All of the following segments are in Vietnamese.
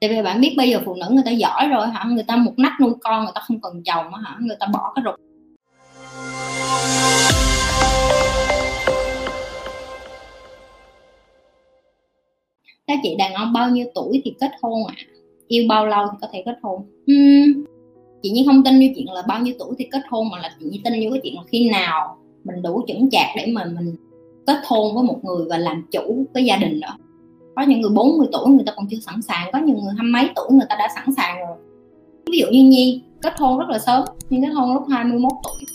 tại vì bạn biết bây giờ phụ nữ người ta giỏi rồi hả? Người ta một nách nuôi con, người ta không cần chồng hả? Người ta bỏ cái rụt các chị đàn ông bao nhiêu tuổi thì kết hôn ạ? À? yêu bao lâu thì có thể kết hôn? Hmm. chị nhi không tin như chuyện là bao nhiêu tuổi thì kết hôn, mà là chị nhi tin như cái chuyện là khi nào mình đủ chững chạc để mà mình kết hôn với một người và làm chủ cái gia đình đó có những người 40 tuổi người ta còn chưa sẵn sàng có những người hai mấy tuổi người ta đã sẵn sàng rồi. Ví dụ như nhi kết hôn rất là sớm nhưng kết hôn lúc 21 tuổi.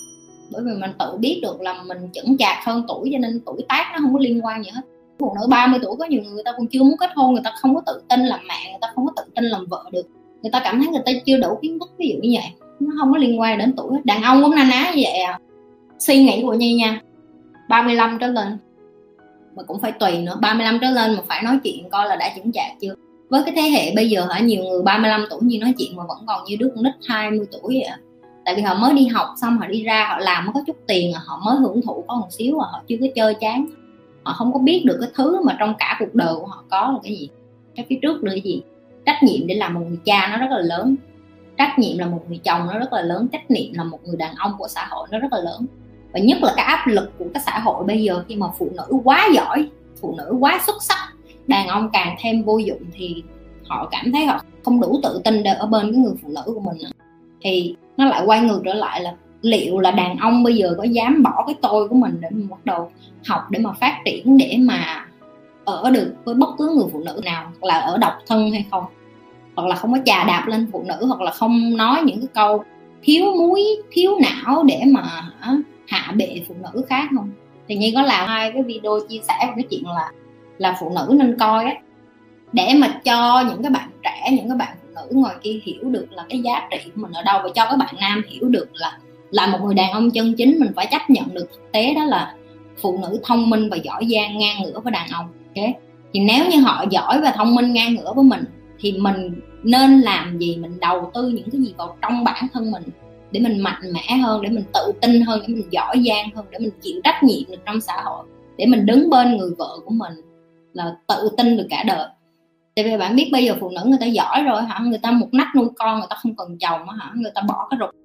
Bởi vì mình tự biết được là mình chững chạc hơn tuổi cho nên tuổi tác nó không có liên quan gì hết. Phụ nữ 30 tuổi có nhiều người, người ta còn chưa muốn kết hôn người ta không có tự tin làm mẹ người ta không có tự tin làm vợ được. Người ta cảm thấy người ta chưa đủ kiến thức ví dụ như vậy. Nó không có liên quan đến tuổi. Đàn ông cũng na ná như vậy à. Suy nghĩ của nhi nha 35 trở lên mà cũng phải tùy nữa. 35 trở lên mà phải nói chuyện coi là đã chững chạc chưa. Với cái thế hệ bây giờ hả, nhiều người 35 tuổi như nói chuyện mà vẫn còn như đứa con nít 20 tuổi vậy à. tại vì họ mới đi học xong, họ đi ra, họ làm mới có chút tiền à, họ mới hưởng thụ có một xíu mà họ chưa có chơi chán. Họ không có biết được cái thứ mà trong cả cuộc đời của họ có là cái gì. Cái phía trước là cái gì? Trách nhiệm để làm một người cha nó rất là lớn. Trách nhiệm là một người chồng nó rất là lớn. Trách nhiệm là một người đàn ông của xã hội nó rất là lớn và nhất là cái áp lực của cái xã hội bây giờ khi mà phụ nữ quá giỏi, phụ nữ quá xuất sắc, đàn ông càng thêm vô dụng thì họ cảm thấy họ không đủ tự tin để ở bên cái người phụ nữ của mình thì nó lại quay ngược trở lại là liệu là đàn ông bây giờ có dám bỏ cái tôi của mình để mình bắt đầu học để mà phát triển để mà ở được với bất cứ người phụ nữ nào là ở độc thân hay không? Hoặc là không có chà đạp lên phụ nữ, hoặc là không nói những cái câu thiếu muối, thiếu não để mà hạ bệ phụ nữ khác không? Thì nhi có làm hai cái video chia sẻ về cái chuyện là là phụ nữ nên coi á. Để mà cho những cái bạn trẻ, những cái bạn phụ nữ ngoài kia hiểu được là cái giá trị của mình ở đâu và cho các bạn nam hiểu được là là một người đàn ông chân chính, mình phải chấp nhận được thực tế đó là phụ nữ thông minh và giỏi giang ngang ngửa với đàn ông. Ok? Thì nếu như họ giỏi và thông minh ngang ngửa với mình, thì mình nên làm gì? Mình đầu tư những cái gì vào trong bản thân mình để mình mạnh mẽ hơn, để mình tự tin hơn, để mình giỏi giang hơn, để mình chịu trách nhiệm được trong xã hội, để mình đứng bên người vợ của mình là tự tin được cả đời. Tại vì bạn biết bây giờ phụ nữ người ta giỏi rồi hả? Người ta một nách nuôi con, người ta không cần chồng hả? Người ta bỏ cái rụt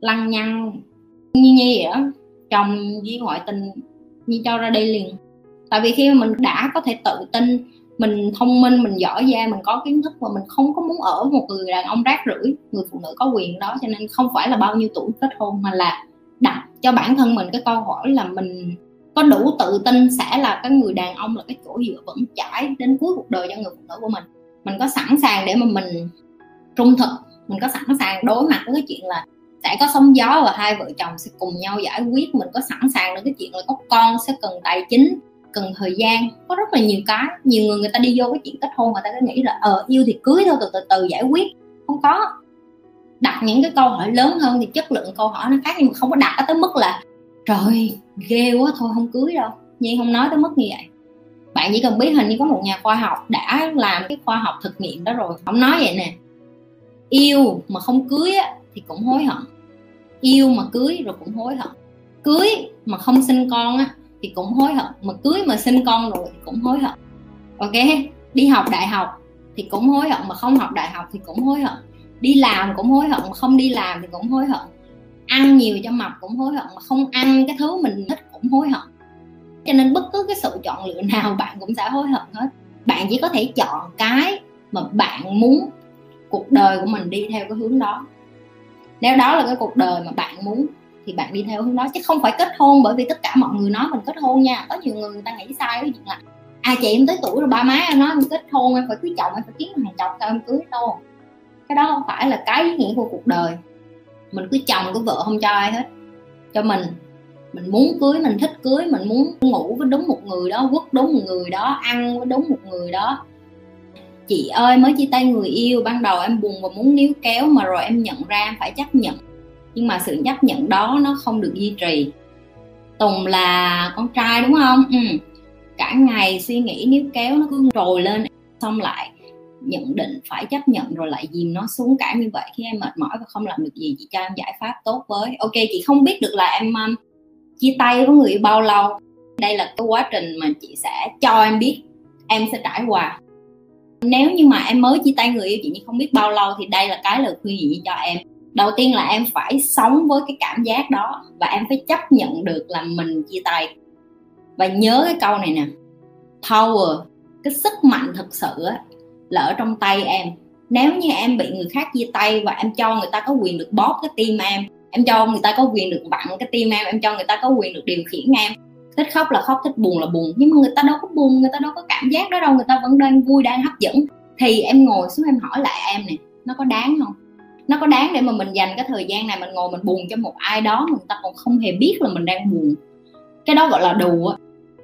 lăng nhăng như như vậy đó chồng với ngoại tình như cho ra đây liền. Tại vì khi mà mình đã có thể tự tin mình thông minh, mình giỏi giang mình có kiến thức và mình không có muốn ở một người đàn ông rác rưởi, người phụ nữ có quyền đó, cho nên không phải là bao nhiêu tuổi kết hôn, mà là đặt cho bản thân mình cái câu hỏi là mình có đủ tự tin sẽ là cái người đàn ông, là cái chỗ dựa vững chãi đến cuối cuộc đời cho người phụ nữ của mình. Mình có sẵn sàng để mà mình trung thực, mình có sẵn sàng đối mặt với cái chuyện là sẽ có sóng gió và hai vợ chồng sẽ cùng nhau giải quyết, mình có sẵn sàng được cái chuyện là có con sẽ cần tài chính cần thời gian. Có rất là nhiều cái nhiều người người ta đi vô cái chuyện kết hôn người ta cứ nghĩ là ờ yêu thì cưới thôi từ từ từ giải quyết. Không có. Đặt những cái câu hỏi lớn hơn thì chất lượng câu hỏi nó khác nhưng mà không có đặt tới mức là trời ghê quá thôi không cưới đâu. Nhưng không nói tới mức như vậy. Bạn chỉ cần biết hình như có một nhà khoa học đã làm cái khoa học thực nghiệm đó rồi ông nói vậy nè yêu mà không cưới á, thì cũng hối hận. Yêu mà cưới rồi cũng hối hận. Cưới mà không sinh con á thì cũng hối hận. Mà cưới mà sinh con rồi thì cũng hối hận. Ok? Đi học đại học thì cũng hối hận, mà không học đại học thì cũng hối hận. Đi làm cũng hối hận, mà không đi làm thì cũng hối hận. Ăn nhiều cho mập cũng hối hận, mà không ăn cái thứ mình thích cũng hối hận. Cho nên bất cứ cái sự chọn lựa nào bạn cũng sẽ hối hận hết. Bạn chỉ có thể chọn cái mà bạn muốn cuộc đời của mình đi theo cái hướng đó. Nếu đó là cái cuộc đời mà bạn muốn thì bạn đi theo hướng đó. Chứ không phải kết hôn, bởi vì tất cả mọi người nói mình kết hôn nha. Có nhiều người người ta nghĩ sai cái chuyện là à chị em tới tuổi rồi, ba má em nói em kết hôn, em phải cưới chồng, em phải kiếm hàng chồng sao em cưới đâu. Cái đó không phải là cái ý nghĩa của cuộc đời. Mình cưới chồng, cưới vợ không cho ai hết. Cho mình mình muốn cưới, mình thích cưới, mình muốn ngủ với đúng một người đó, quất đúng một người đó, ăn với đúng một người đó. Chị ơi, mới chia tay người yêu, ban đầu em buồn và muốn níu kéo mà rồi em nhận ra em phải chấp nhận nhưng mà sự chấp nhận đó nó không được duy trì. Tùng là con trai đúng không? Ừ. cả ngày suy nghĩ níu kéo nó cứ trồi lên xong lại nhận định phải chấp nhận rồi lại dìm nó xuống cả như vậy khi em mệt mỏi và không làm được gì chị cho em giải pháp tốt với. Ok chị không biết được là em um, chia tay với người yêu bao lâu. Đây là cái quá trình mà chị sẽ cho em biết. Em sẽ trải qua. Nếu như mà em mới chia tay người yêu chị nhưng không biết bao lâu thì đây là cái lời khuyên gì cho em đầu tiên là em phải sống với cái cảm giác đó và em phải chấp nhận được là mình chia tay. Và nhớ cái câu này nè power cái sức mạnh thực sự á, là ở trong tay em. Nếu như em bị người khác chia tay và em cho người ta có quyền được bóp cái tim em em cho người ta có quyền được vặn cái tim em em cho người ta có quyền được điều khiển em. Thích khóc là khóc thích buồn là buồn. Nhưng mà người ta đâu có buồn người ta đâu có cảm giác đó đâu. Người ta vẫn đang vui đang hấp dẫn. Thì em ngồi xuống em hỏi lại em nè nó có đáng không? Nó có đáng để mà mình dành cái thời gian này mình ngồi mình buồn cho một ai đó mà người ta còn không hề biết là mình đang buồn. Cái đó gọi là đù á.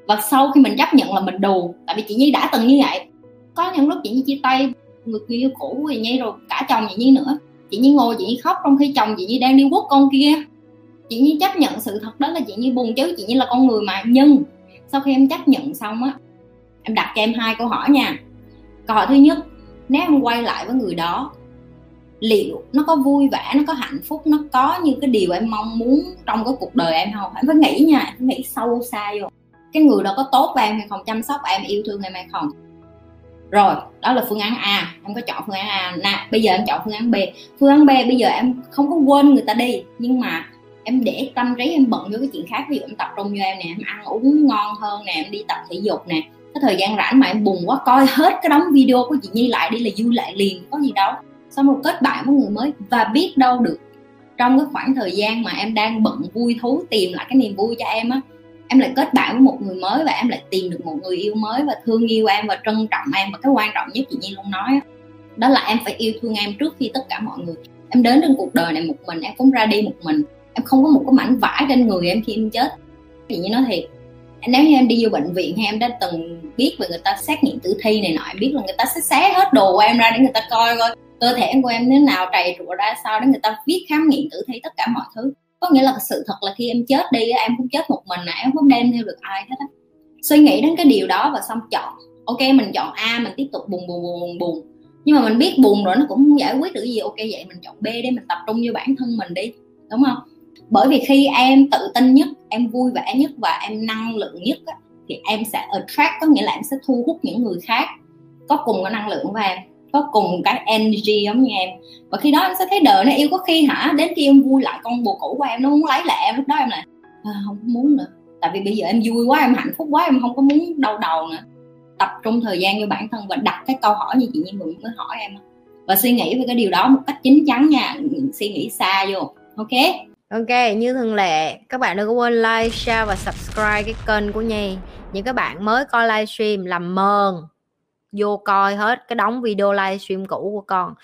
Và sau khi mình chấp nhận là mình đù, tại vì chị nhi đã từng như vậy, có những lúc chị nhi chia tay, người yêu cũ của chị nhi rồi, cả chồng chị nhi nữa. Chị nhi ngồi, chị nhi khóc, trong khi chồng chị nhi đang đi quất con kia. Chị nhi chấp nhận sự thật đó là chị nhi buồn chứ, chị nhi là con người mà. Nhưng, sau khi em chấp nhận xong á, em đặt cho em hai câu hỏi nha. Câu hỏi thứ nhất, nếu em quay lại với người đó liệu nó có vui vẻ, nó có hạnh phúc, nó có như cái điều em mong muốn trong cái cuộc đời em không? Em phải nghĩ nha, em phải nghĩ sâu xa vô. Cái người đó có tốt với em hay không, chăm sóc em, yêu thương em hay không? Rồi, đó là phương án A, em có chọn phương án A. Nè, bây giờ em chọn phương án B. Phương án B, bây giờ em không có quên người ta đi, nhưng mà em để tâm trí em bận với cái chuyện khác. Ví dụ em tập trung vô em nè, em ăn uống ngon hơn nè, em đi tập thể dục nè. Cái thời gian rảnh mà em buồn quá, coi hết cái đống video của chị Nhi lại đi là vui lại liền, có gì đâu xong rồi kết bạn với người mới và biết đâu được trong cái khoảng thời gian mà em đang bận vui thú tìm lại cái niềm vui cho em á, em lại kết bạn với một người mới và em lại tìm được một người yêu mới và thương yêu em và trân trọng em. Và cái quan trọng nhất chị Nhi luôn nói đó là em phải yêu thương em trước khi tất cả mọi người. Em đến trên cuộc đời này một mình, em cũng ra đi một mình. Em không có một cái mảnh vải trên người em khi em chết. Chị Nhi nói thiệt nếu như em đi vô bệnh viện hay em đã từng biết về người ta xét nghiệm tử thi này nọ, em biết là người ta sẽ xé hết đồ của em ra để người ta coi coi cơ thể của em thế nào trầy trụa ra sao để người ta viết khám nghiệm tử thi tất cả mọi thứ. Có nghĩa là sự thật là khi em chết đi em cũng chết một mình em không đem theo được ai hết á. Suy nghĩ đến cái điều đó và xong chọn. Ok mình chọn a mình tiếp tục buồn buồn buồn buồn nhưng mà mình biết buồn rồi nó cũng không giải quyết được gì. Ok vậy mình chọn b để mình tập trung vô bản thân mình đi. Đúng không? Bởi vì khi em tự tin nhất em vui vẻ nhất và em năng lượng nhất á, thì em sẽ attract có nghĩa là em sẽ thu hút những người khác có cùng cái năng lượng với em có cùng cái energy giống như em. Và khi đó em sẽ thấy đời nó yêu có khi hả? Đến khi em vui lại con bồ cũ của em nó muốn lấy lại em lúc đó em lại à, không muốn nữa. Tại vì bây giờ em vui quá em hạnh phúc quá em không có muốn đau đầu nữa. Tập trung thời gian cho bản thân và đặt cái câu hỏi như chị Nhi vừa mới hỏi em và suy nghĩ về cái điều đó một cách chín chắn nha. Suy nghĩ xa vô. Ok? Ok, như thường lệ, các bạn đừng có quên like, share và subscribe cái kênh của Nhi. Những các bạn mới coi livestream làm mờn vô coi hết cái đóng video livestream cũ của con.